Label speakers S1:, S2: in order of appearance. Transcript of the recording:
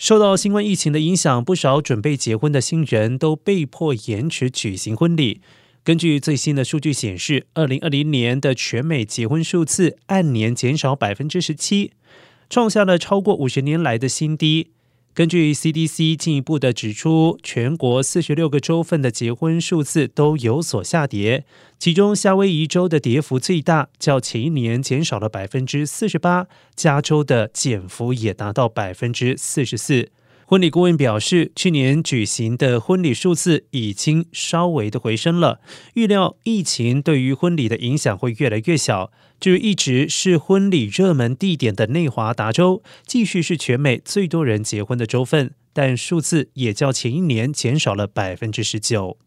S1: 受到新冠疫情的影响，不少准备结婚的新人都被迫延迟举行婚礼。根据最新的数据显示，二零二零年的全美结婚数字按年减少百分之十七，创下了超过五十年来的新低。根据 CDC 进一步的指出，全国四十六个州份的结婚数字都有所下跌，其中夏威夷州的跌幅最大，较前一年减少了百分之四十八；加州的减幅也达到百分之四十四。婚礼顾问表示，去年举行的婚礼数字已经稍微的回升了，预料疫情对于婚礼的影响会越来越小。至于一直是婚礼热门地点的内华达州，继续是全美最多人结婚的州份，但数字也较前一年减少了百分之十九。